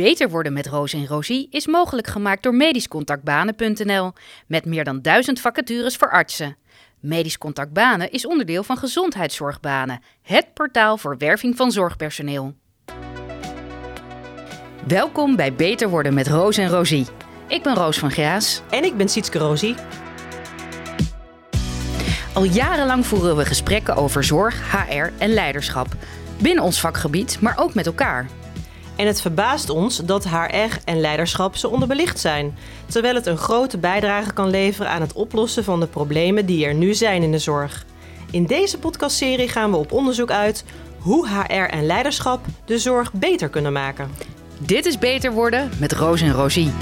Beter worden met Roos en Rosie is mogelijk gemaakt door medischcontactbanen.nl met meer dan duizend vacatures voor artsen. Medisch Contact Banen is onderdeel van Gezondheidszorgbanen, het portaal voor werving van zorgpersoneel. Welkom bij Beter worden met Roos en Rosie. Ik ben Roos van Graas. En ik ben Sietske Rosie. Al jarenlang voeren we gesprekken over zorg, HR en leiderschap. Binnen ons vakgebied, maar ook met elkaar. En het verbaast ons dat HR en leiderschap zo onderbelicht zijn, terwijl het een grote bijdrage kan leveren aan het oplossen van de problemen die er nu zijn in de zorg. In deze podcastserie gaan we op onderzoek uit hoe HR en leiderschap de zorg beter kunnen maken. Dit is Beter worden met Roos en Rosie.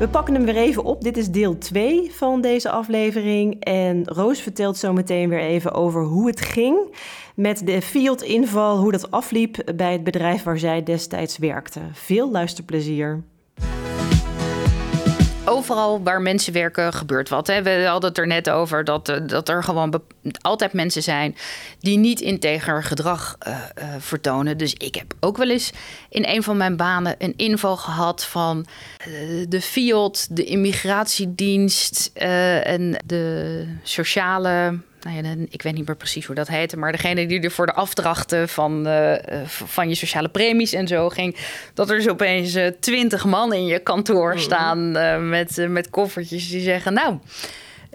We pakken hem weer even op. Dit is deel 2 van deze aflevering. En Roos vertelt zo meteen weer even over hoe het ging met de Fiat-inval, hoe dat afliep bij het bedrijf waar zij destijds werkte. Veel luisterplezier overal waar mensen werken gebeurt wat. Hè. We hadden het er net over dat, eh, dat er gewoon altijd mensen zijn die niet integer gedrag uh, uh, vertonen. Dus ik heb ook wel eens in een van mijn banen een inval gehad van de FIOD, de immigratiedienst en de sociale nou ja, ik weet niet meer precies hoe dat heette, maar degene die er voor de afdrachten van, uh, van je sociale premies en zo ging, dat er dus opeens twintig man in je kantoor mhm. staan uh, met, met koffertjes die zeggen, nou, uh,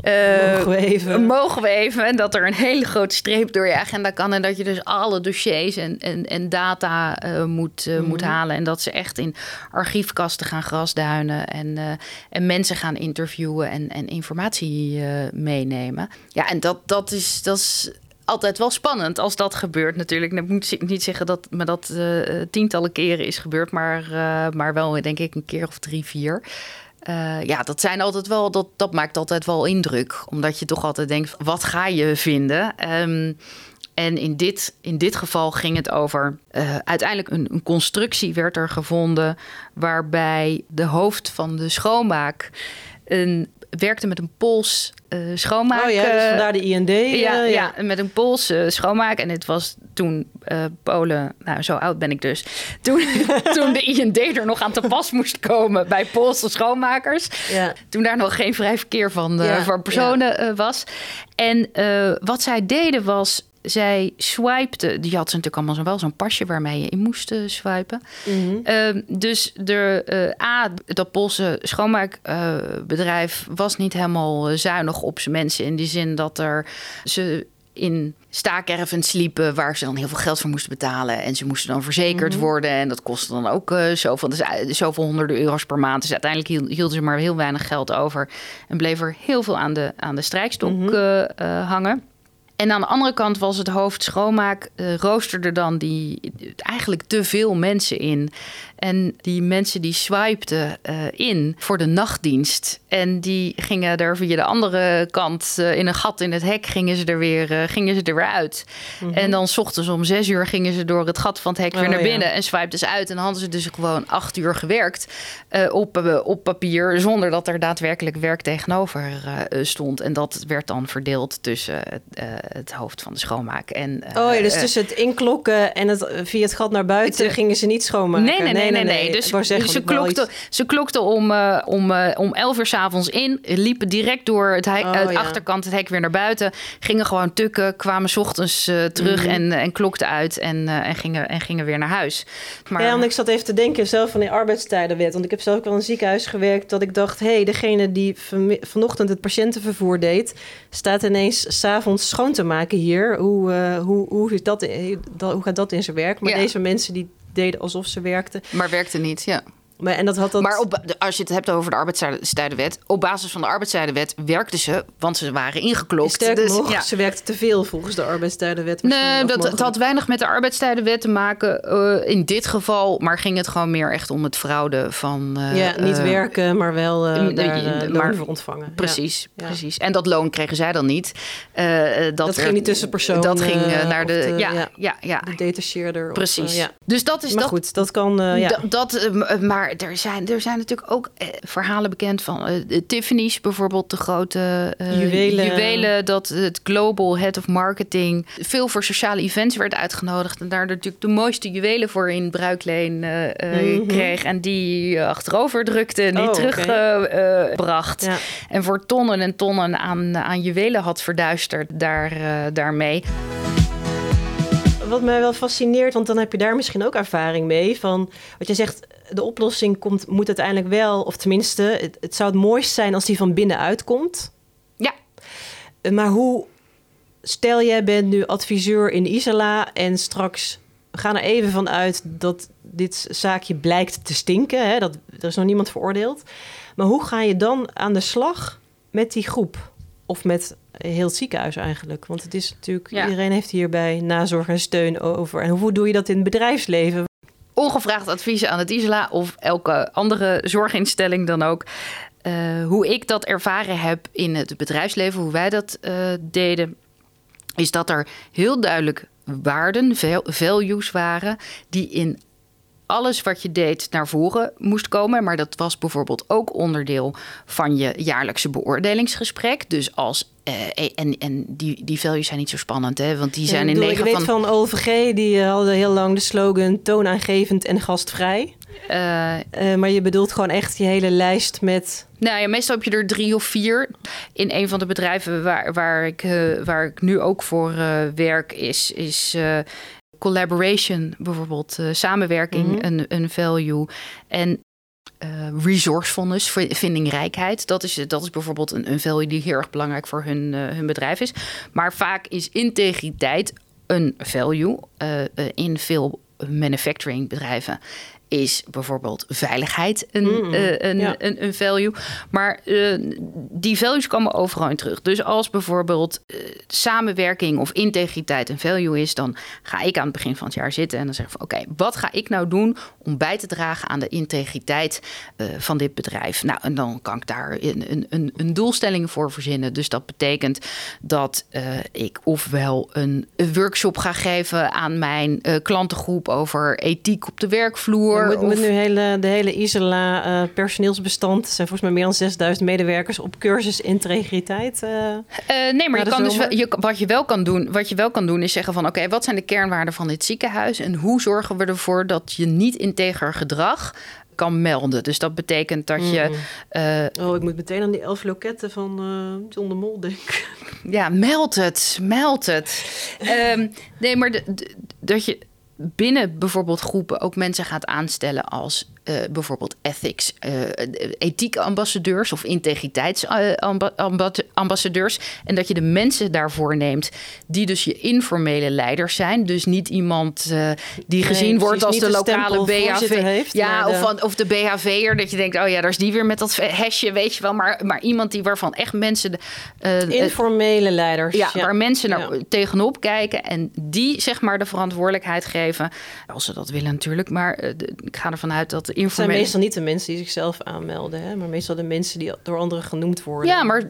mogen we even? Mogen we even. En dat er een hele grote streep door je agenda kan. En dat je dus alle dossiers en, en, en data uh, moet, uh, moet halen. En dat ze echt in archiefkasten gaan grasduinen. En, en mensen gaan interviewen en, en informatie meenemen. Ja, en dat, dat, is, dat is altijd wel spannend als dat gebeurt natuurlijk. Ik moet niet zeggen dat me dat tientallen keren is gebeurd. Maar, maar wel denk ik een keer of drie, vier. Uh, ja, dat zijn altijd wel, dat, dat maakt altijd wel indruk. Omdat je toch altijd denkt, wat ga je vinden? Um, en in dit, in dit geval ging het over. Uh, uiteindelijk een, een, constructie werd er gevonden. waarbij de hoofd van de schoonmaak. een werkte met een pols uh, schoonmaak. Oh ja, dus vandaar de IND. Ja, ja, ja. met een pols uh, schoonmaak. En het was toen Polen, nou zo oud ben ik dus. Toen, toen de IND er nog aan te pas moest komen bij Poolse schoonmakers. Ja. Toen daar nog geen vrij verkeer van voor personen was. En wat zij deden was zij swipte. Die had ze natuurlijk allemaal zo wel zo'n pasje waarmee je in moest uh, swipen. Mhm. Ehm, dus de uh, A, dat Poolse schoonmaakbedrijf was niet helemaal zuinig op zijn mensen. In die zin dat er ze in staakervens sliepen waar ze dan heel veel geld voor moesten betalen. En ze moesten dan verzekerd mhm. worden. En dat kostte dan ook uh, zoveel, dus, zoveel honderden euro's per maand. Dus uiteindelijk hielden ze maar heel weinig geld over. En bleef er heel veel aan de, aan de strijkstok mm hangen. En aan de andere kant was het hoofd schoonmaak, uh, roosterde dan die eigenlijk te veel mensen in. En die mensen die swipten uh, in voor de nachtdienst. En die gingen er via de andere kant uh, in een gat in het hek gingen ze er weer, uh, gingen ze er weer uit. Mm -hmm. En dan s ochtends om zes uur gingen ze door het gat van het hek weer oh, naar binnen. Ja. En swipten ze uit. En dan hadden ze dus gewoon acht uur gewerkt op, op papier. Zonder dat er daadwerkelijk werk tegenover stond. En dat werd dan verdeeld tussen het hoofd van de schoonmaak. En, oh ja, dus tussen het inklokken en het via het gat naar buiten gingen ze niet schoonmaken. Nee, nee, nee. nee, nee, nee. Dus, zeggen, ze, klokte, ze klokte om, uh, om, uh, om 11 uur s'avonds in, liepen direct door het, hek, oh, het ja. achterkant het hek weer naar buiten, gingen gewoon tukken, kwamen s ochtends uh, terug mm -hmm. en, en klokten uit en, en, gingen, en gingen weer naar huis. Maar, ja, want ik zat even te denken zelf van die arbeidstijdenwet, want ik heb zelf ook wel in een ziekenhuis gewerkt, dat ik dacht, hé, hey, degene die van, vanochtend het patiëntenvervoer deed, staat ineens s'avonds schoon te maken hier. Hoe, hoe, hoe, is dat, hoe gaat dat in zijn werk? Maar ja. deze mensen die deden alsof ze werkten. Maar werkte niet, ja. Maar, en dat had dat... maar op, als je het hebt over de arbeidstijdenwet, op basis van de arbeidstijdenwet werkten ze, want ze waren ingeklokt. Sterker dus, nog, ja. ze werkten te veel volgens de arbeidstijdenwet. Nee, dat, het had weinig met de arbeidstijdenwet te maken uh, in dit geval, maar ging het gewoon meer echt om het fraude van. Uh, ja, niet uh, werken, maar wel daar, maar, voor ontvangen. Precies, ja. precies. En dat loon kregen zij dan niet. dat, dat ging niet tussen personen. Dat ging naar de, de, ja, ja, ja, de detacheerder. Precies. Of, dus dat is maar dat. goed, dat kan. ja. dat, maar maar er zijn, er zijn natuurlijk ook eh, verhalen bekend van uh, Tiffany's bijvoorbeeld, de grote uh, juwelen. juwelen. Dat het Global Head of Marketing veel voor sociale events werd uitgenodigd. En daar natuurlijk de mooiste juwelen voor in bruikleen mm kreeg. En die achterover drukte, niet oh, terugbracht. Okay. Ja. En voor tonnen en tonnen aan, aan juwelen had verduisterd daar, daarmee wat mij wel fascineert, want dan heb je daar misschien ook ervaring mee. Van wat je zegt, de oplossing komt, moet uiteindelijk wel, of tenminste, het, het zou het mooist zijn als die van binnenuit komt. Ja. Maar hoe, stel jij bent nu adviseur in Isala en straks we gaan er even van uit dat dit zaakje blijkt te stinken. Hè? Dat, er is nog niemand veroordeeld. Maar hoe ga je dan aan de slag met die groep? Of met heel het ziekenhuis eigenlijk. Want het is natuurlijk, iedereen heeft hierbij nazorg en steun over. En hoe doe je dat in het bedrijfsleven? Ongevraagd advies aan het ISLA of elke andere zorginstelling dan ook. Uh, hoe ik dat ervaren heb in het bedrijfsleven, hoe wij dat uh, deden, is dat er heel duidelijk waarden, values waren, die in alles wat je deed naar voren moest komen. Maar dat was bijvoorbeeld ook onderdeel van je jaarlijkse beoordelingsgesprek. Dus als. Uh, en en die, die values zijn niet zo spannend, hè? Want die zijn in negen van... Ik weet van OVG, die uh, hadden heel lang de slogan... toonaangevend en gastvrij. Uh, maar je bedoelt gewoon echt je hele lijst met... Nou ja, meestal heb je er drie of vier. In een van de bedrijven waar, waar, ik, waar ik nu ook voor werk... is, is collaboration, bijvoorbeeld uh, samenwerking, mhm. een, een value. En uh, resourcefulness, vindingrijkheid. Dat is, dat is bijvoorbeeld een, een value die heel erg belangrijk voor hun, uh, hun bedrijf is. Maar vaak is integriteit een value in veel manufacturing bedrijven is bijvoorbeeld veiligheid een, mm, uh, een, een, een, value. Maar uh, die values komen overal in terug. Dus als bijvoorbeeld uh, samenwerking of integriteit een value is, dan ga ik aan het begin van het jaar zitten en dan zeg ik van oké, wat ga ik nou doen om bij te dragen aan de integriteit van dit bedrijf? Nou, en dan kan ik daar een, een, een doelstelling voor verzinnen. Dus dat betekent dat ik ofwel een workshop ga geven aan mijn klantengroep over ethiek op de werkvloer moet, moet nu hele, de hele Isla uh, personeelsbestand, zijn volgens mij meer dan 6000 medewerkers op cursus integriteit. Uh, nee, maar je kan dus je, wat, je wel kan doen, wat je wel kan doen is zeggen van oké, wat zijn de kernwaarden van dit ziekenhuis en hoe zorgen we ervoor dat je niet integer gedrag kan melden. Dus dat betekent dat je. Uh, oh, ik moet meteen aan die elf loketten van uh, John de Mol denken. Ja, meld het, meld het. um, nee, maar dat je binnen bijvoorbeeld groepen ook mensen gaat aanstellen als uh, bijvoorbeeld ethics, uh, ethiek ambassadeurs of integriteitsambassadeurs. en dat je de mensen daarvoor neemt die dus je informele leiders zijn. Dus niet iemand uh, die gezien wordt als de, lokale BHV. Heeft, ja, of, van, of de BHV'er. Dat je denkt, oh ja, daar is die weer met dat hesje, weet je wel. Maar, maar iemand die waarvan echt mensen... De, informele leiders. Ja, waar mensen naar tegenop kijken en die zeg maar de verantwoordelijkheid geven. Als ze dat willen natuurlijk. Maar ik ga ervan uit dat het zijn meestal niet de mensen die zichzelf aanmelden, hè? maar meestal de mensen die door anderen genoemd worden. Ja, maar,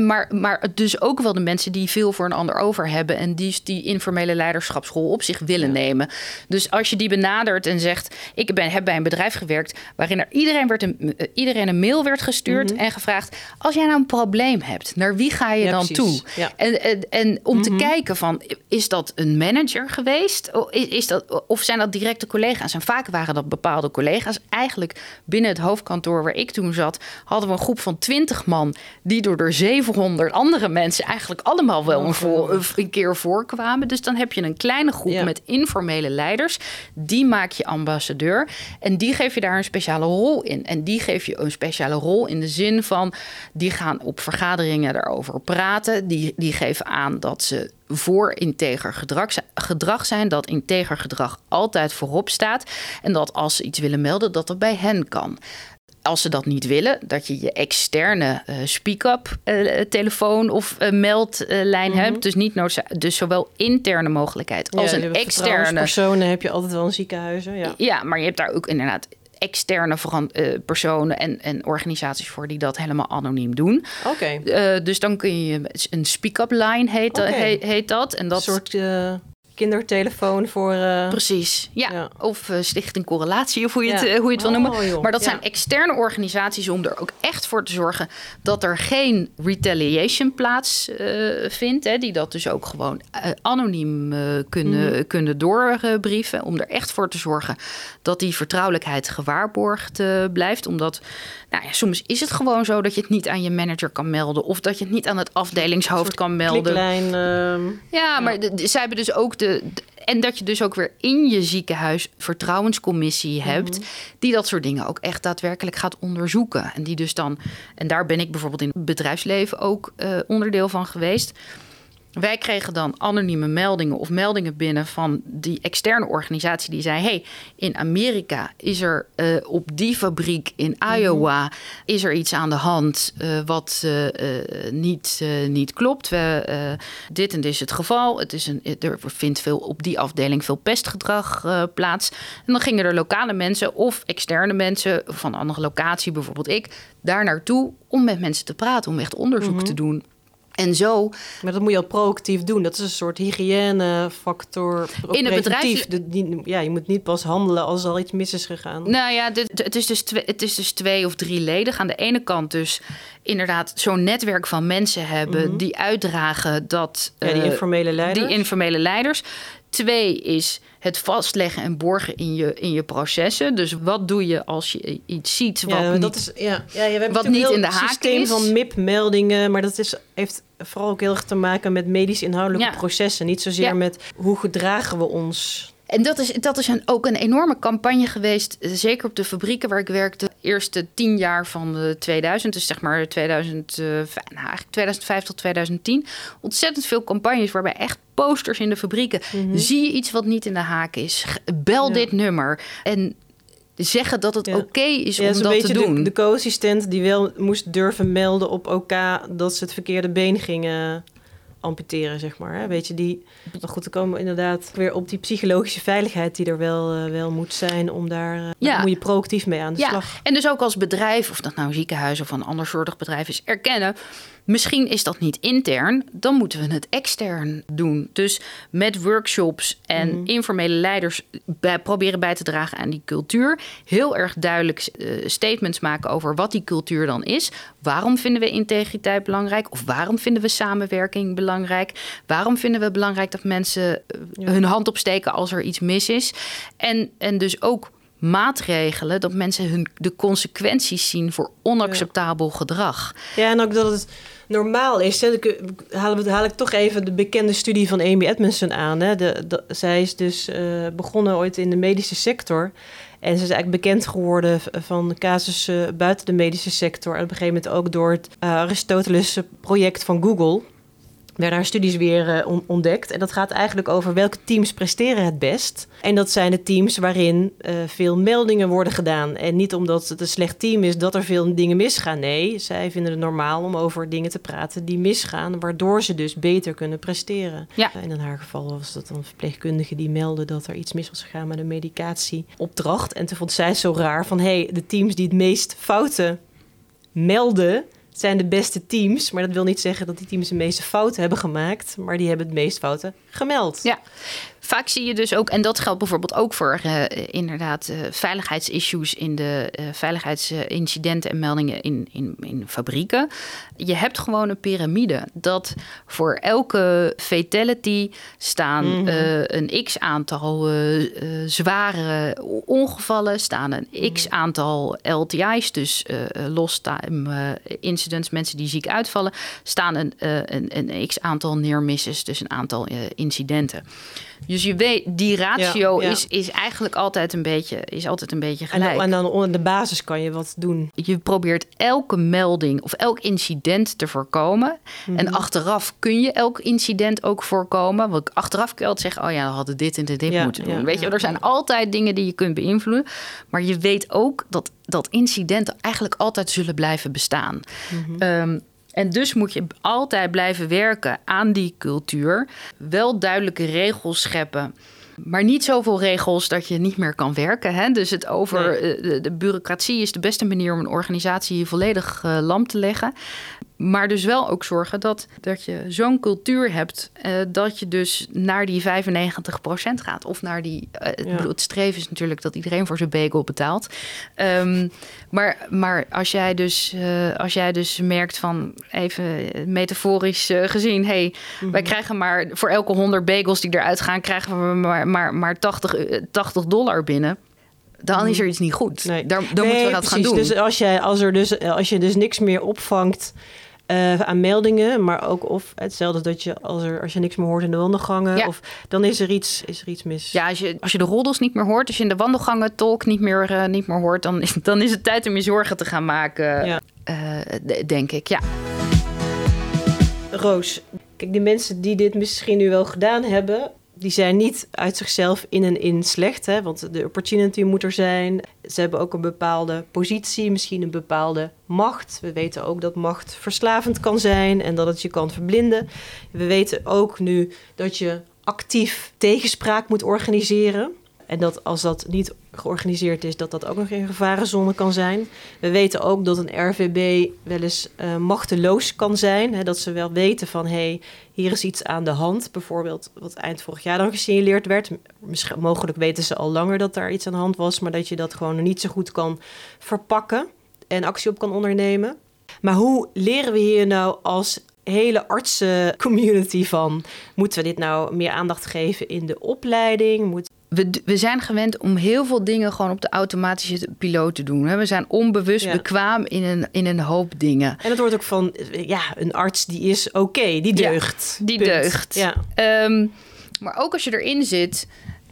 maar, maar dus ook wel de mensen die veel voor een ander over hebben en die die informele leiderschapsschool op zich willen nemen. Dus als je die benadert en zegt: Ik ben, heb bij een bedrijf gewerkt waarin er iedereen, werd een, eh, iedereen een mail werd gestuurd mhm. en gevraagd: Als jij nou een probleem hebt, naar wie ga je dan toe? En, en, en, om te mhm. kijken van is dat een manager geweest? Is, is dat, of zijn dat directe collega's? En vaak waren dat bepaalde collega's eigenlijk binnen het hoofdkantoor waar ik toen zat, hadden we een groep van 20 man die door de 700 andere mensen eigenlijk allemaal wel een, voor, een keer voorkwamen. Dus dan heb je een kleine groep met informele leiders. Die maak je ambassadeur en die geef je daar een speciale rol in. En die geef je een speciale rol in de zin van die gaan op vergaderingen daarover praten. Die, die geven aan dat ze voor integer gedrag, gedrag zijn. Dat integer gedrag altijd voorop staat. En dat als ze iets willen melden, dat dat bij hen kan als ze dat niet willen, dat je je externe uh, speak-up uh, telefoon of uh, meldlijn mm hebt. Dus niet dus zowel interne mogelijkheid als een externe. personen heb je altijd wel in ziekenhuizen. Ja. ja, maar je hebt daar ook inderdaad externe uh, personen en, en organisaties voor die dat helemaal anoniem doen. Oké. Uh, dus dan kun je een speak-up line heet, heet, heet, dat. En dat een soort kindertelefoon voor... Uh... Precies, ja. Of uh, Stichting Correlatie, of hoe je het, hoe je het wil noemen. Oh, maar dat zijn externe organisaties om er ook echt voor te zorgen... dat er geen retaliation plaatsvindt. Hè, die dat dus ook gewoon anoniem kunnen, mhm. kunnen doorbrieven. Om er echt voor te zorgen dat die vertrouwelijkheid gewaarborgd blijft. Omdat nou ja, soms is het gewoon zo dat je het niet aan je manager kan melden. Of dat je het niet aan het afdelingshoofd kan melden. Uh, ja, maar zij hebben dus ook de, En dat je dus ook weer in je ziekenhuis vertrouwenscommissie mhm. hebt. Die dat soort dingen ook echt daadwerkelijk gaat onderzoeken. En die dus dan. En daar ben ik bijvoorbeeld in het bedrijfsleven ook uh, onderdeel van geweest wij kregen dan anonieme meldingen of meldingen binnen van die externe organisatie die zei: hey, in Amerika is er uh, op die fabriek in mhm. Iowa is er iets aan de hand uh, wat uh, niet, niet klopt. We, dit en dit is het geval. Het is een, er vindt veel op die afdeling veel pestgedrag plaats. En dan gingen er lokale mensen of externe mensen van een andere locatie, bijvoorbeeld ik, daar naartoe om met mensen te praten, om echt onderzoek mhm. te doen. En zo. Maar dat moet je al proactief doen. Dat is een soort hygiënefactor. In het bedrijf. ja, je moet niet pas handelen als er al iets mis is gegaan. Nou ja, het, is dus twee, het is dus twee of drie leden. Aan de ene kant dus inderdaad zo'n netwerk van mensen hebben mhm. die uitdragen dat. Ja, die eh, informele leiders. Die informele leiders. Twee is het vastleggen en borgen in je, in je processen. Dus wat doe je als je iets ziet wat ja, niet, dat is, ja. Ja, je hebt wat niet in de haak systeem van MIP-meldingen, maar dat is, heeft vooral ook heel erg te maken met medisch inhoudelijke processen. Niet zozeer met hoe gedragen we ons en dat is, dat is een, ook een enorme campagne geweest, zeker op de fabrieken waar ik werkte. De eerste tien jaar van de 2000, dus zeg maar 2000, uh, nou eigenlijk 2005 tot 2010. Ontzettend veel campagnes waarbij echt posters in de fabrieken. Mhm. Zie je iets wat niet in de haak is? Bel dit nummer. En zeggen dat het oké is om dat te doen. De, de co-assistent die wel moest durven melden op OK dat ze het verkeerde been gingen amputeren, zeg maar. Hè? Weet je, die... Goed, te komen inderdaad weer op die psychologische veiligheid... die er wel, uh, wel moet zijn om daar... Uh, ja. moet je proactief mee aan de ja. slag. En dus ook als bedrijf, of dat nou een ziekenhuis... of een ander soortig bedrijf is, erkennen... Misschien is dat niet intern, dan moeten we het extern doen. Dus met workshops en mhm. informele leiders bij, proberen bij te dragen aan die cultuur. Heel erg duidelijk uh, statements maken over wat die cultuur dan is. Waarom vinden we integriteit belangrijk? Of waarom vinden we samenwerking belangrijk? Waarom vinden we belangrijk dat mensen eh, hun hand opsteken als er iets mis is? En, en dus ook maatregelen dat mensen hun, de consequenties zien voor onacceptabel gedrag. Ja, en ook dat het normaal is. Hè. Haal, haal ik toch even de bekende studie van Amy Edmondson aan. Hè. De, zij is dus uh, begonnen ooit in de medische sector. En ze is eigenlijk bekend geworden van casussen buiten de medische sector. En op een gegeven moment ook door het uh, Aristoteles project van Google werden haar studies weer uh, ontdekt. En dat gaat eigenlijk over welke teams presteren het best. En dat zijn de teams waarin uh, veel meldingen worden gedaan. En niet omdat het een slecht team is dat er veel dingen misgaan. Nee, zij vinden het normaal om over dingen te praten die misgaan, waardoor ze dus beter kunnen presteren. Ja. En in haar geval was dat een verpleegkundige die meldde dat er iets mis was gegaan met een medicatieopdracht. En toen vond zij zo raar van hé, hey, de teams die het meest fouten melden zijn de beste teams. Maar dat wil niet zeggen dat die teams de meeste fouten hebben gemaakt. Maar die hebben het meest fouten gemeld. Ja, vaak zie je dus ook, en dat geldt bijvoorbeeld ook voor uh, inderdaad uh, veiligheidsissues in de uh, veiligheidsincidenten en meldingen in, in, in fabrieken. Je hebt gewoon een piramide dat voor elke fatality staan mm -hmm. een x aantal zware ongevallen, staan een mhm. x aantal LTI's, dus lost time incidents, mensen die ziek uitvallen, staan een, een, een x aantal neermisses, dus een aantal incidenten. Dus je weet, die ratio Is, is eigenlijk altijd een beetje, is altijd een beetje gelijk. En, dan onder de basis kan je wat doen. Je probeert elke melding of elk incident te voorkomen. Mhm. En achteraf kun je elk incident ook voorkomen. Want achteraf kun je altijd zeggen, oh ja, we hadden dit en dit, dit moeten doen. weet je, er zijn altijd dingen die je kunt beïnvloeden. Maar je weet ook dat, dat incidenten eigenlijk altijd zullen blijven bestaan. Mm en dus moet je altijd blijven werken aan die cultuur. Wel duidelijke regels scheppen. Maar niet zoveel regels dat je niet meer kan werken. Hè? Dus het over de, de, bureaucratie is de beste manier om een organisatie volledig uh, lam te leggen. Maar dus wel ook zorgen dat, dat je zo'n cultuur hebt uh, dat je dus naar die 95% gaat. Of naar die. Uh, ja. bedoel, het streven is natuurlijk dat iedereen voor zijn bagel betaalt. Um, maar, maar als jij dus uh, als jij dus merkt van even metaforisch gezien, hey, mm -hmm. wij krijgen maar voor elke 100 bagels die eruit gaan, krijgen we maar, maar, maar 80, 80 dollar binnen dan is er iets niet goed. Nee. Daar, dan nee, moeten we dat precies. gaan doen. Dus als, jij, als, er dus als je dus niks meer opvangt uh, aan meldingen, maar ook of hetzelfde dat je als, er, als je niks meer hoort in de wandelgangen, ja. of dan is er iets, is er iets mis. Ja, als je, als je de roddels niet meer hoort, als je in de wandelgangen tolk niet meer, uh, niet meer hoort, dan is, dan is het tijd om je zorgen te gaan maken, ja. uh, denk ik. Ja. Roos, kijk, die mensen die dit misschien nu wel gedaan hebben, die zijn niet uit zichzelf in en in slecht, hè? want de opportunity moet er zijn. Ze hebben ook een bepaalde positie, misschien een bepaalde macht. We weten ook dat macht verslavend kan zijn en dat het je kan verblinden. We weten ook nu dat je actief tegenspraak moet organiseren. En dat als dat niet georganiseerd is, dat dat ook nog een gevarenzone kan zijn. We weten ook dat een RVB wel eens uh, machteloos kan zijn. Hè, dat ze wel weten van, hé, hey, hier is iets aan de hand. Bijvoorbeeld wat eind vorig jaar dan gesignaleerd werd. Misschien, mogelijk weten ze al langer dat daar iets aan de hand was... maar dat je dat gewoon niet zo goed kan verpakken en actie op kan ondernemen. Maar hoe leren we hier nou als hele artsencommunity van... moeten we dit nou meer aandacht geven in de opleiding? Moet we, we zijn gewend om heel veel dingen gewoon op de automatische piloot te doen. We zijn onbewust ja. bekwaam in een, in een hoop dingen. En het wordt ook van, ja, een arts die is oké, okay, die deugt. Ja, die Punt. deugt. Ja. Um, maar ook als je erin zit,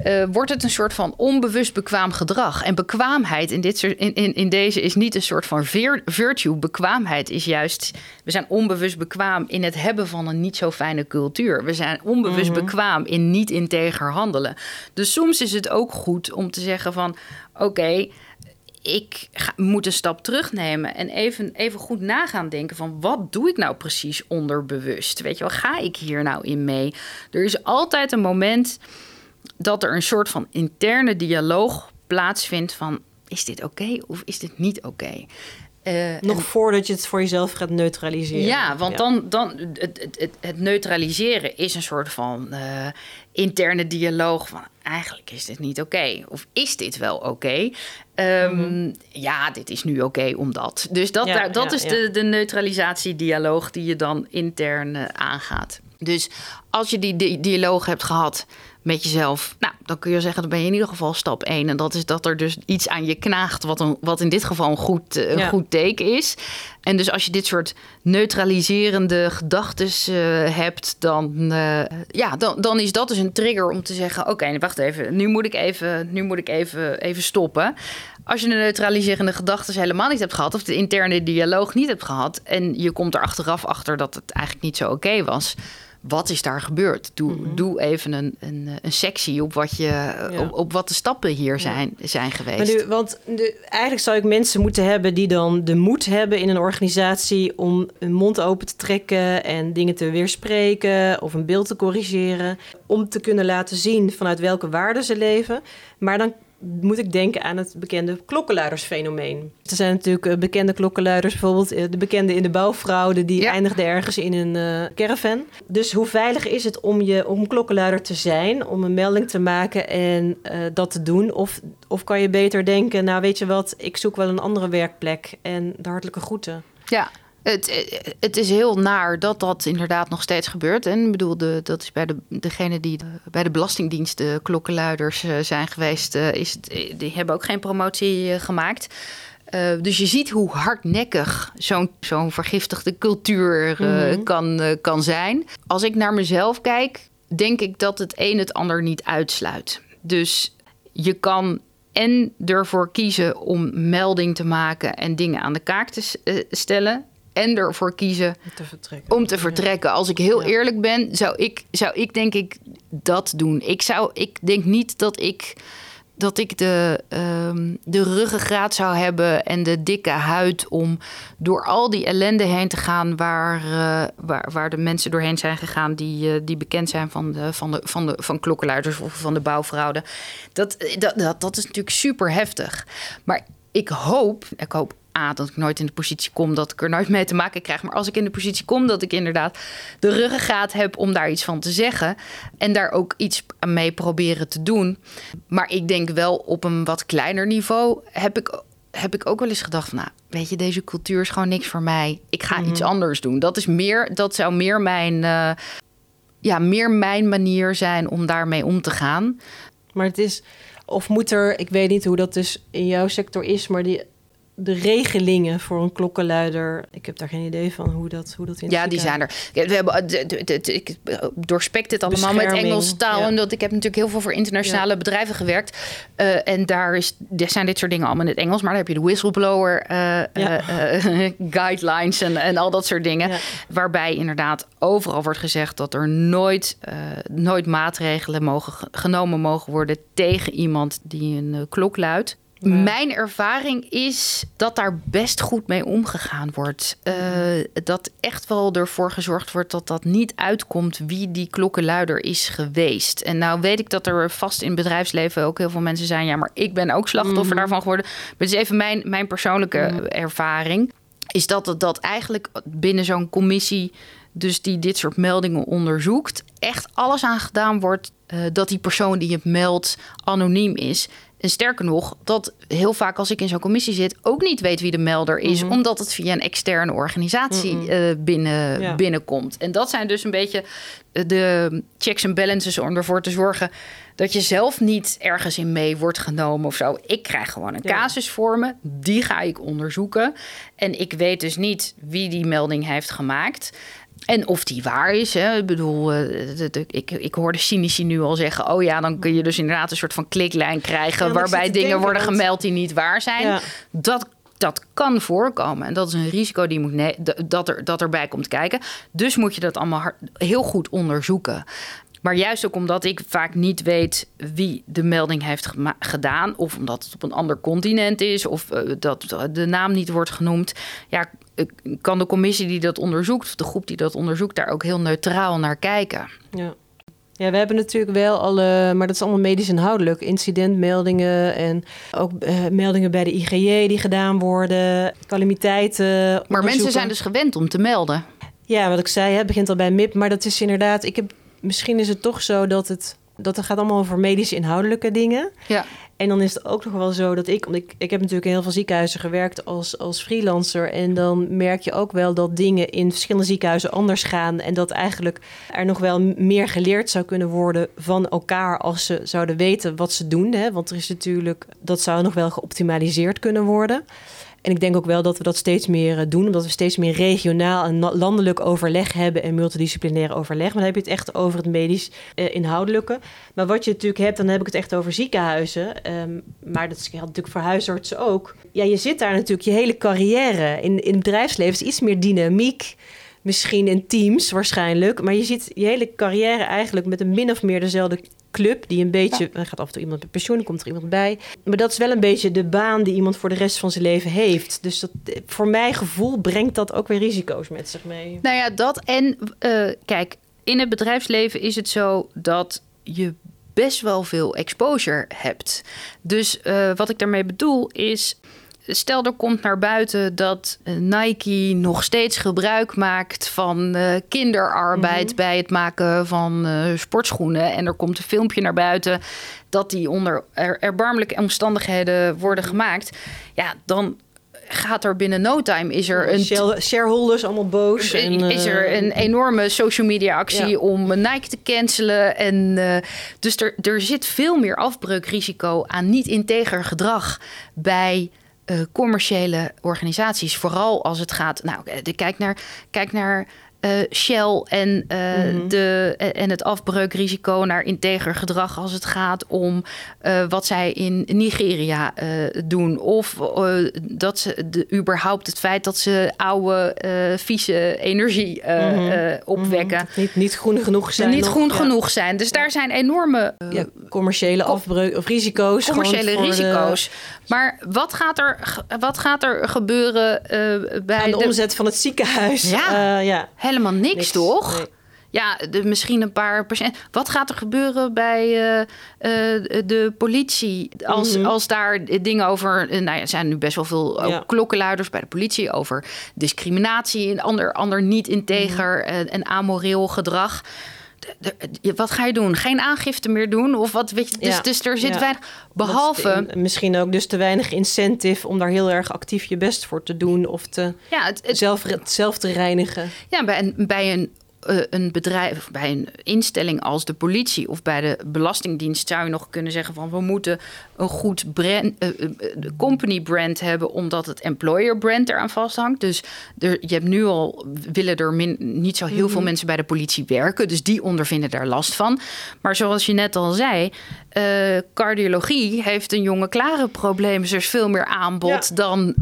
uh, wordt het een soort van onbewust bekwaam gedrag. En bekwaamheid in, dit soort, in, in, in deze is niet een soort van virtue. Bekwaamheid is juist, we zijn onbewust bekwaam in het hebben van een niet zo fijne cultuur. We zijn onbewust mm-hmm. bekwaam in niet integer handelen. Dus soms is het ook goed om te zeggen van, oké, okay, ik ga, moet een stap terugnemen en even, even goed nagaan denken van wat doe ik nou precies onderbewust? Weet je wel, ga ik hier nou in mee? Er is altijd een moment dat er een soort van interne dialoog plaatsvindt van is dit oké of is dit niet oké? Uh, Nog en, voordat je het voor jezelf gaat neutraliseren. Ja, want ja. dan, dan het, het, het, neutraliseren is een soort van uh, interne dialoog van eigenlijk is dit niet oké. Okay. Of is dit wel oké? Um, mm-hmm. Ja, dit is nu oké omdat. Dus dat, ja, daar, dat ja, is de, de neutralisatiedialoog die je dan intern uh, aangaat. Dus als je die, die dialoog hebt gehad met jezelf. Nou, dan kun je zeggen, dan ben je in ieder geval stap 1. En dat is dat er dus iets aan je knaagt, wat, een, wat in dit geval een goed, een ja. goed teken is. En dus als je dit soort neutraliserende gedachten uh, hebt, dan, uh, ja, dan, dan is dat dus een trigger om te zeggen: Oké, okay, wacht even, nu moet ik even, nu moet ik even, even stoppen. Als je de neutraliserende gedachten helemaal niet hebt gehad, of de interne dialoog niet hebt gehad, en je komt er achteraf achter dat het eigenlijk niet zo oké okay was wat is daar gebeurd? Doe, mm -hmm. doe even een, een, een, sectie op wat, je, ja. op, op, wat de stappen hier zijn, ja. zijn geweest. Maar nu, want de, eigenlijk zou ik mensen moeten hebben die dan de moed hebben in een organisatie om een mond open te trekken en dingen te weerspreken of een beeld te corrigeren. Om te kunnen laten zien vanuit welke waarden ze leven. Maar dan moet ik denken aan het bekende klokkenluidersfenomeen. Er zijn natuurlijk uh, bekende klokkenluiders, bijvoorbeeld uh, de bekende in de bouwfraude, die ja. eindigde ergens in een uh, caravan. Dus hoe veilig is het om, je, om klokkenluider te zijn, om een melding te maken en dat te doen? Of, of kan je beter denken, nou weet je wat, ik zoek wel een andere werkplek en de hartelijke groeten. Ja, het, het, is heel naar dat dat inderdaad nog steeds gebeurt. En ik bedoel, de, dat is bij de, degene die de, bij de Belastingdienst de klokkenluiders uh, zijn geweest, uh, is het, die hebben ook geen promotie uh, gemaakt. dus je ziet hoe hardnekkig zo'n zo'n vergiftigde cultuur mm-hmm. kan, kan zijn. Als ik naar mezelf kijk, denk ik dat het een het ander niet uitsluit. Dus je kan en ervoor kiezen om melding te maken en dingen aan de kaak te stellen en ervoor kiezen te vertrekken. om te vertrekken. Als ik heel ja. eerlijk ben, zou ik, zou ik denk ik dat doen. Ik, zou, ik denk niet dat ik dat ik de, um, de ruggengraat zou hebben en de dikke huid om door al die ellende heen te gaan waar, uh, waar, waar de mensen doorheen zijn gegaan die, uh, die bekend zijn van, de, van, de, van, de, van klokkenluiders of van de bouwfraude. Dat, dat, dat, dat is natuurlijk super heftig. Maar ik hoop, ik hoop A, dat ik nooit in de positie kom dat ik er nooit mee te maken krijg. Maar als ik in de positie kom dat ik inderdaad de ruggengraat heb om daar iets van te zeggen. En daar ook iets mee proberen te doen. Maar ik denk wel op een wat kleiner niveau heb ik, heb ik ook wel eens gedacht van, nou, weet je, deze cultuur is gewoon niks voor mij. Ik ga iets mhm. anders doen. Dat is meer, dat zou meer mijn, uh, ja, meer mijn manier zijn om daarmee om te gaan. Maar het is, of moet er, ik weet niet hoe dat dus in jouw sector is, maar die de regelingen voor een klokkenluider. Ik heb daar geen idee van hoe dat, hoe dat in Ja, die zijn er. We hebben, ik doorspekt dit allemaal met Engels taal. En dat, ik heb natuurlijk heel veel voor internationale bedrijven gewerkt. Uh, en daar, is, daar zijn dit soort dingen allemaal in het Engels. Maar dan heb je de whistleblower uh, uh, guidelines en, en al dat soort dingen. Waarbij inderdaad overal wordt gezegd dat er nooit, nooit maatregelen mogen, genomen mogen worden tegen iemand die een klok luidt. Mijn ervaring is dat daar best goed mee omgegaan wordt. Uh, dat echt wel ervoor gezorgd wordt dat dat niet uitkomt wie die klokkenluider is geweest. En nou weet ik dat er vast in bedrijfsleven ook heel veel mensen zijn. Ja, maar ik ben ook slachtoffer mhm. daarvan geworden. Maar het is even mijn, mijn persoonlijke ervaring. Is dat het dat eigenlijk binnen zo'n commissie dus die dit soort meldingen onderzoekt, echt alles aan gedaan wordt uh, dat die persoon die het meldt anoniem is. En sterker nog, dat heel vaak als ik in zo'n commissie zit, ook niet weet wie de melder is, mhm. omdat het via een externe organisatie eh, binnen, binnenkomt. En dat zijn dus een beetje de checks en balances om ervoor te zorgen dat je zelf niet ergens in mee wordt genomen of zo. Ik krijg gewoon een casus voor me, die ga ik onderzoeken. En ik weet dus niet wie die melding heeft gemaakt. En of die waar is. Hè. Ik bedoel, uh, ik, ik hoorde cynici nu al zeggen: oh ja, dan kun je dus inderdaad een soort van kliklijn krijgen. waarbij dingen worden gemeld die niet waar zijn. Dat, dat kan voorkomen. En dat is een risico die moet dat, er, dat erbij komt kijken. Dus moet je dat allemaal heel goed onderzoeken. Maar juist ook omdat ik vaak niet weet wie de melding heeft gedaan, of omdat het op een ander continent is, of uh, dat de naam niet wordt genoemd, ja, kan de commissie die dat onderzoekt, of de groep die dat onderzoekt, daar ook heel neutraal naar kijken. Ja. Ja, we hebben natuurlijk wel alle, maar dat is allemaal medisch inhoudelijk, incidentmeldingen en ook uh, meldingen bij de IGJ die gedaan worden, calamiteiten. Maar mensen zijn dus gewend om te melden. Ja, wat ik zei, het begint al bij MIP, maar dat is inderdaad, ik heb misschien is het toch zo dat het dat het gaat allemaal over medische inhoudelijke dingen. Ja. En dan is het ook nog wel zo dat ik, want ik, ik heb natuurlijk in heel veel ziekenhuizen gewerkt als, als freelancer. En dan merk je ook wel dat dingen in verschillende ziekenhuizen anders gaan. En dat eigenlijk er nog wel meer geleerd zou kunnen worden van elkaar als ze zouden weten wat ze doen. Hè? Want er is natuurlijk, dat zou nog wel geoptimaliseerd kunnen worden. En ik denk ook wel dat we dat steeds meer eh, doen, omdat we steeds meer regionaal en landelijk overleg hebben en multidisciplinair overleg. Maar dan heb je het echt over het medisch uh, inhoudelijke. Maar wat je natuurlijk hebt, dan heb ik het echt over ziekenhuizen. Um, maar dat geldt natuurlijk voor huisartsen ook. Ja, je zit daar natuurlijk je hele carrière. In, in het bedrijfsleven is iets meer dynamiek. Misschien in teams waarschijnlijk. Maar je ziet je hele carrière eigenlijk met een min of meer dezelfde club die een beetje. Er gaat af en toe iemand met pensioen, komt er iemand bij. Maar dat is wel een beetje de baan die iemand voor de rest van zijn leven heeft. Dus dat, voor mijn gevoel brengt dat ook weer risico's met zich mee. Nou ja, dat. En uh, kijk, in het bedrijfsleven is het zo dat je best wel veel exposure hebt. Dus uh, wat ik daarmee bedoel is stel er komt naar buiten dat eh, Nike nog steeds gebruik maakt van uh, kinderarbeid mhm. bij het maken van uh, sportschoenen. En er komt een filmpje naar buiten dat die onder erbarmelijke omstandigheden worden gemaakt. Ja, dan gaat er binnen no time is er een shareholders allemaal boos en, is er een enorme social media actie om Nike te cancelen en dus er, er zit veel meer afbreukrisico aan niet integer gedrag bij commerciële organisaties. Vooral als het gaat. Nou, kijk naar, kijk naar uh, Shell en, uh, mm-hmm. de, en het afbreukrisico naar integer gedrag als het gaat om uh, wat zij in Nigeria doen. Of dat ze de, überhaupt het feit dat ze oude, vieze energie mm-hmm. opwekken. Mm-hmm. Niet, niet groen genoeg zijn. Niet groen genoeg zijn. Dus daar zijn enorme ja, commerciële afbreuk of risico's. Commerciële risico's. Maar wat gaat er, wat gaat er gebeuren bij de, de, omzet van het ziekenhuis? Ja, ja helemaal niks, toch? Ja, de, misschien een paar procent. Wat gaat er gebeuren bij uh, uh, de politie? Als, mm -hmm. als daar dingen over. Uh, nou ja, er zijn nu best wel veel ja. klokkenluiders bij de politie over discriminatie en ander, ander niet integer mm -hmm. en amoreel gedrag. Wat ga je doen? Geen aangifte meer doen? Of wat weet je? Dus, ja. dus er zit ja. weinig. Behalve. misschien ook dus te weinig incentive om daar heel erg actief je best voor te doen. Of te ja, het, het, zelf, zelf te reinigen. Ja, bij een, bij een een bedrijf, bij een instelling als de politie of bij de Belastingdienst zou je nog kunnen zeggen van we moeten een goed brand, uh, uh, company brand hebben, omdat het employer brand eraan vasthangt. Dus er, je hebt nu al willen er min, niet zo heel mm -hmm. veel mensen bij de politie werken, dus die ondervinden daar last van. Maar zoals je net al zei, cardiologie heeft een jonge klare probleem. Dus er is veel meer aanbod ja, dan,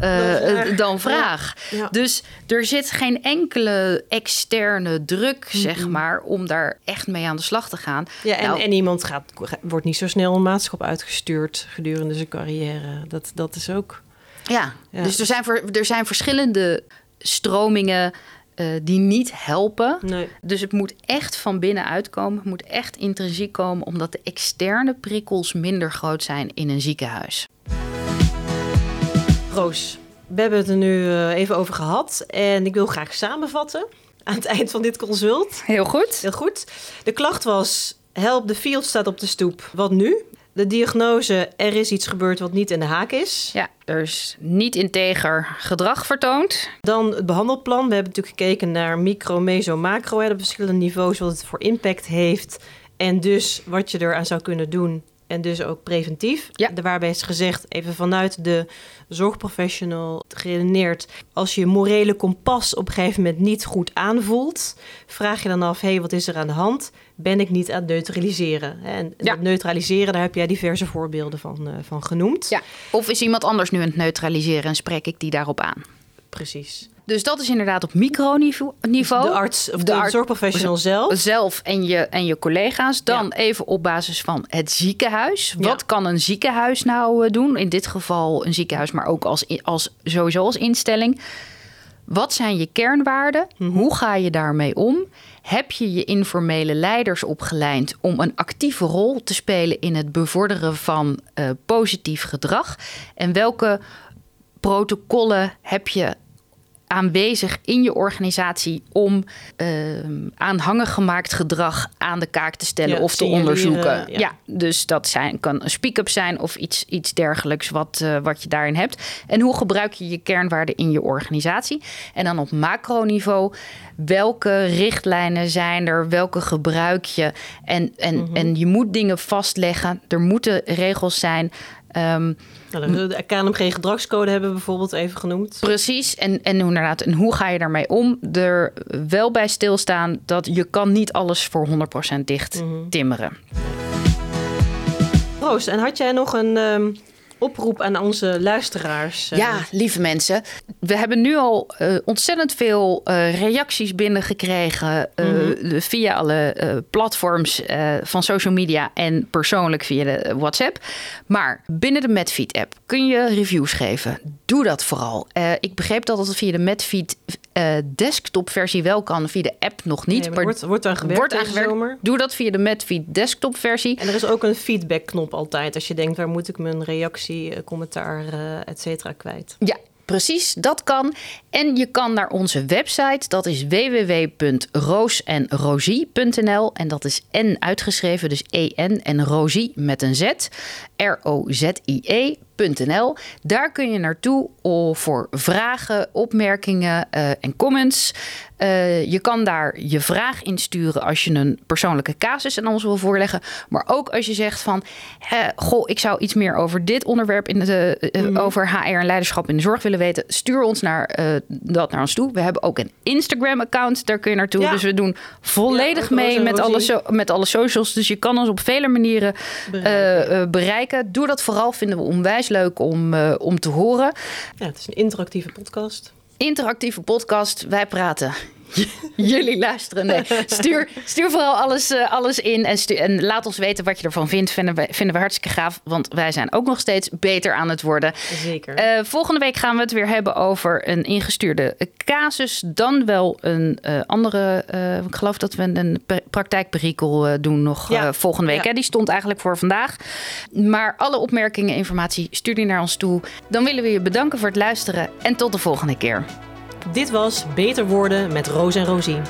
dan vraag. Ja, ja. Dus er zit geen enkele externe druk zeg maar, om daar echt mee aan de slag te gaan. Ja, en, nou, en iemand gaat, wordt niet zo snel een maatschap uitgestuurd gedurende zijn carrière. Dat, dat is ook. Ja, ja. dus er zijn, er zijn verschillende stromingen. Uh, die niet helpen. Nee. Dus het moet echt van binnenuit komen. Het moet echt intrinsiek komen, omdat de externe prikkels minder groot zijn in een ziekenhuis. Roos, we hebben het er nu uh, even over gehad. En ik wil graag samenvatten aan het eind van dit consult. Heel goed. Heel goed. De klacht was: help, de field staat op de stoep. Wat nu? De diagnose: er is iets gebeurd wat niet in de haak is. Ja, er is niet integer gedrag vertoond. Dan het behandelplan. We hebben natuurlijk gekeken naar micro, meso, macro. Hè, de verschillende niveaus, wat het voor impact heeft. En dus wat je eraan zou kunnen doen en dus ook preventief. Ja. Waarbij is gezegd, even vanuit de zorgprofessional geredeneerd... als je morele kompas op een gegeven moment niet goed aanvoelt... vraag je dan af, hé, hey, wat is er aan de hand? Ben ik niet aan het neutraliseren? En ja. het neutraliseren, daar heb jij diverse voorbeelden van, uh, van genoemd. Ja. Of is iemand anders nu aan het neutraliseren en spreek ik die daarop aan? Precies. Dus dat is inderdaad op microniveau. De arts of de, de zorgprofessional zelf. Zelf en je, en je collega's. Dan ja. even op basis van het ziekenhuis. Wat ja. kan een ziekenhuis nou doen? In dit geval een ziekenhuis, maar ook als, als, sowieso als instelling. Wat zijn je kernwaarden? Mm -hmm. Hoe ga je daarmee om? Heb je je informele leiders opgeleid om een actieve rol te spelen in het bevorderen van uh, positief gedrag? En welke protocollen heb je aanwezig in je organisatie om uh, aanhangig gemaakt gedrag aan de kaak te stellen ja, of te onderzoeken. Ja. ja. dus dat zijn, kan een speak-up zijn of iets, iets dergelijks wat, uh, wat je daarin hebt. En hoe gebruik je je kernwaarden in je organisatie? En dan op macroniveau, welke richtlijnen zijn er? Welke gebruik je? En, en, mm -hmm. en je moet dingen vastleggen. Er moeten regels zijn. Um, nou, de KNMG gedragscode hebben we bijvoorbeeld even genoemd. Precies, en, en, inderdaad, en hoe ga je daarmee om? Er wel bij stilstaan dat je kan niet alles voor 100% dicht -hmm. timmeren. Roos, en had jij nog een um, oproep aan onze luisteraars? Ja, lieve mensen. We hebben nu al uh, ontzettend veel uh, reacties binnengekregen uh, mm -hmm. via alle platforms van social media en persoonlijk via de WhatsApp. Maar binnen de Medfeed app kun je reviews geven. Doe dat vooral. ik begreep dat het via de Medfeed desktop versie wel kan, via de app nog niet. Nee, maar wordt, wordt aan gewerkt wordt aan gewerkt. Doe dat via de Medfeed desktop versie. En er is ook een feedback knop altijd. Als je denkt, waar moet ik mijn reactie, commentaar, et cetera kwijt. Ja, Precies, dat kan. En je kan naar onze website, dat is www.roosenrosie.nl. En dat is N uitgeschreven, dus E-N en Rosie met een Z. R-O-Z-I-E Daar kun je naartoe voor vragen, opmerkingen uh, en comments. Uh, je kan daar je vraag insturen als je een persoonlijke casus aan ons wil voorleggen. Maar ook als je zegt van, uh, goh, ik zou iets meer over dit onderwerp in de, mm. over HR en leiderschap in de zorg willen weten. Stuur ons naar, dat naar ons toe. We hebben ook een Instagram-account, daar kun je naartoe. Ja. Dus we doen volledig ja, mee met alle, so met alle socials. Dus je kan ons op vele manieren bereiken. bereiken. Doe dat vooral, vinden we onwijs leuk om, om te horen. Ja, het is een interactieve podcast. Interactieve podcast. Wij praten jullie luisteren. Nee, stuur, stuur vooral alles, uh, alles in en, stuur, en laat ons weten wat je ervan vindt. Vinden we, vinden we hartstikke gaaf, want wij zijn ook nog steeds beter aan het worden. Zeker. Uh, volgende week gaan we het weer hebben over een ingestuurde casus. Dan wel een uh, andere, ik geloof dat we een praktijkperikel doen nog ja. volgende week. Ja. Hè? Die stond eigenlijk voor vandaag. Maar alle opmerkingen, informatie, stuur die naar ons toe. Dan willen we je bedanken voor het luisteren en tot de volgende keer. Dit was Beter Worden met Roos en Rosie.